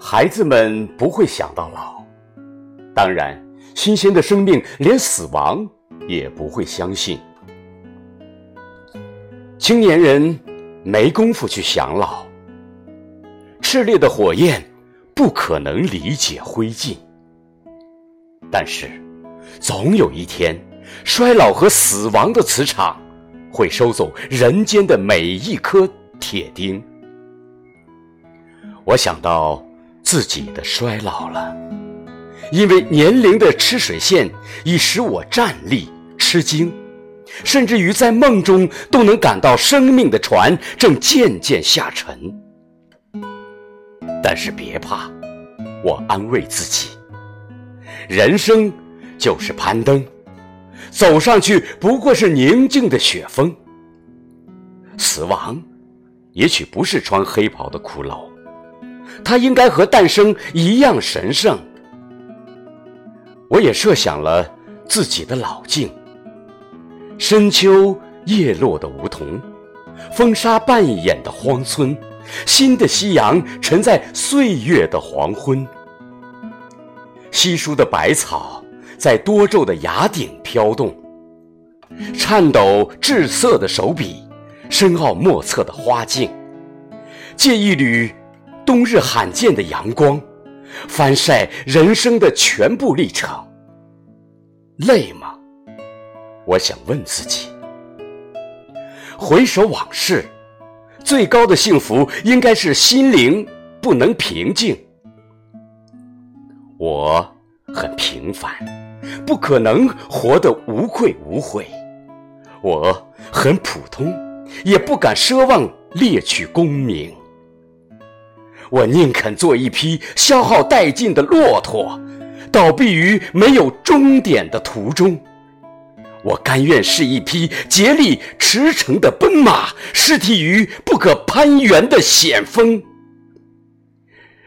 孩子们不会想到老，当然，新鲜的生命连死亡也不会相信。青年人没工夫去想老，炽烈的火焰不可能理解灰烬，但是，总有一天，衰老和死亡的磁场会收走人间的每一颗铁钉。我想到自己的衰老了，因为年龄的吃水线已使我站立吃惊。甚至于在梦中都能感到生命的船正渐渐下沉，但是别怕，我安慰自己，人生就是攀登，走上去不过是宁静的雪峰。死亡也许不是穿黑袍的骷髅，它应该和诞生一样神圣。我也设想了自己的老境。深秋叶落的梧桐，风沙半掩的荒村，新的夕阳沉在岁月的黄昏。稀疏的百草在多皱的崖顶飘动，颤抖滞涩的手笔，深奥莫测的花径，借一缕冬日罕见的阳光，翻晒人生的全部历程。累吗？我想问自己：回首往事，最高的幸福应该是心灵不能平静。我很平凡，不可能活得无愧无悔。我很普通，也不敢奢望猎取功名。我宁肯做一匹消耗殆尽的骆驼，倒闭于没有终点的途中。我甘愿是一匹竭力驰骋的奔马，失蹄于不可攀援的险峰。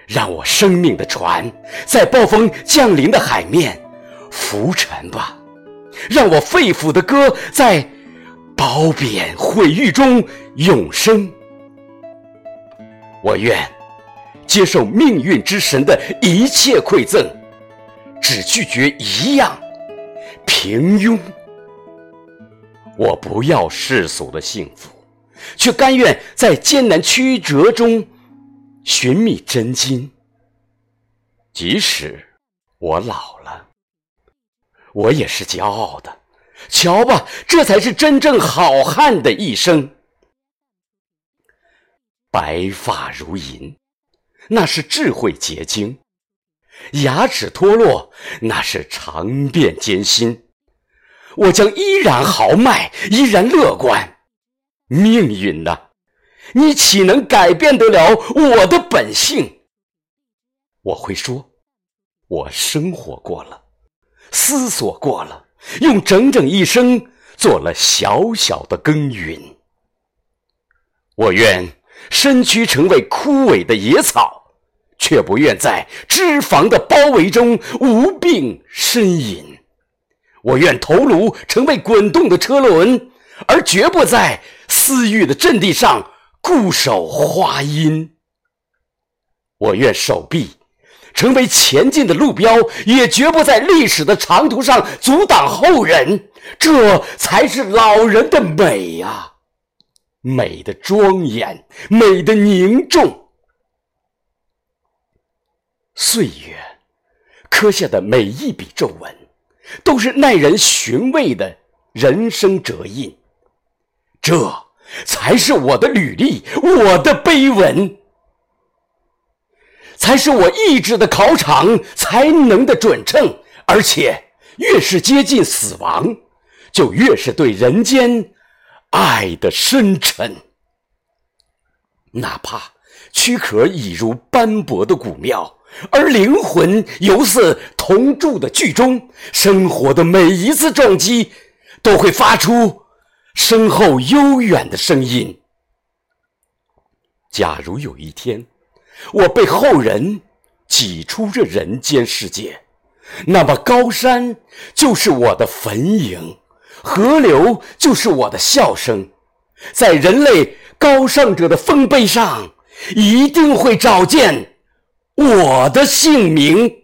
让我生命的船在暴风降临的海面浮沉吧，让我肺腑的歌在褒贬毁誉中永生。我愿接受命运之神的一切馈赠，只拒绝一样：平庸。我不要世俗的幸福，却甘愿在艰难曲折中寻觅真经。即使我老了，我也是骄傲的。瞧吧，这才是真正好汉的一生。白发如银，那是智慧结晶；牙齿脱落，那是尝遍艰辛。我将依然豪迈，依然乐观。命运呐，你岂能改变得了我的本性？我会说，我生活过了，思索过了，用整整一生做了小小的耕耘。我愿身躯成为枯萎的野草，却不愿在脂肪的包围中无病呻吟。我愿头颅成为滚动的车轮，而绝不在私欲的阵地上固守花荫。我愿手臂成为前进的路标，也绝不在历史的长途上阻挡后人。这才是老人的美啊，美的庄严，美的凝重。岁月刻下的每一笔皱纹。都是耐人寻味的人生折印，这才是我的履历，我的碑文，才是我意志的考场，才能的准称。而且，越是接近死亡，就越是对人间爱的深沉。哪怕躯壳已如斑驳的古庙。而灵魂犹似铜铸的剧中，生活的每一次撞击，都会发出深厚悠远的声音。假如有一天，我被后人挤出这人间世界，那么高山就是我的坟茔，河流就是我的笑声，在人类高尚者的丰碑上，一定会找见。我的姓名。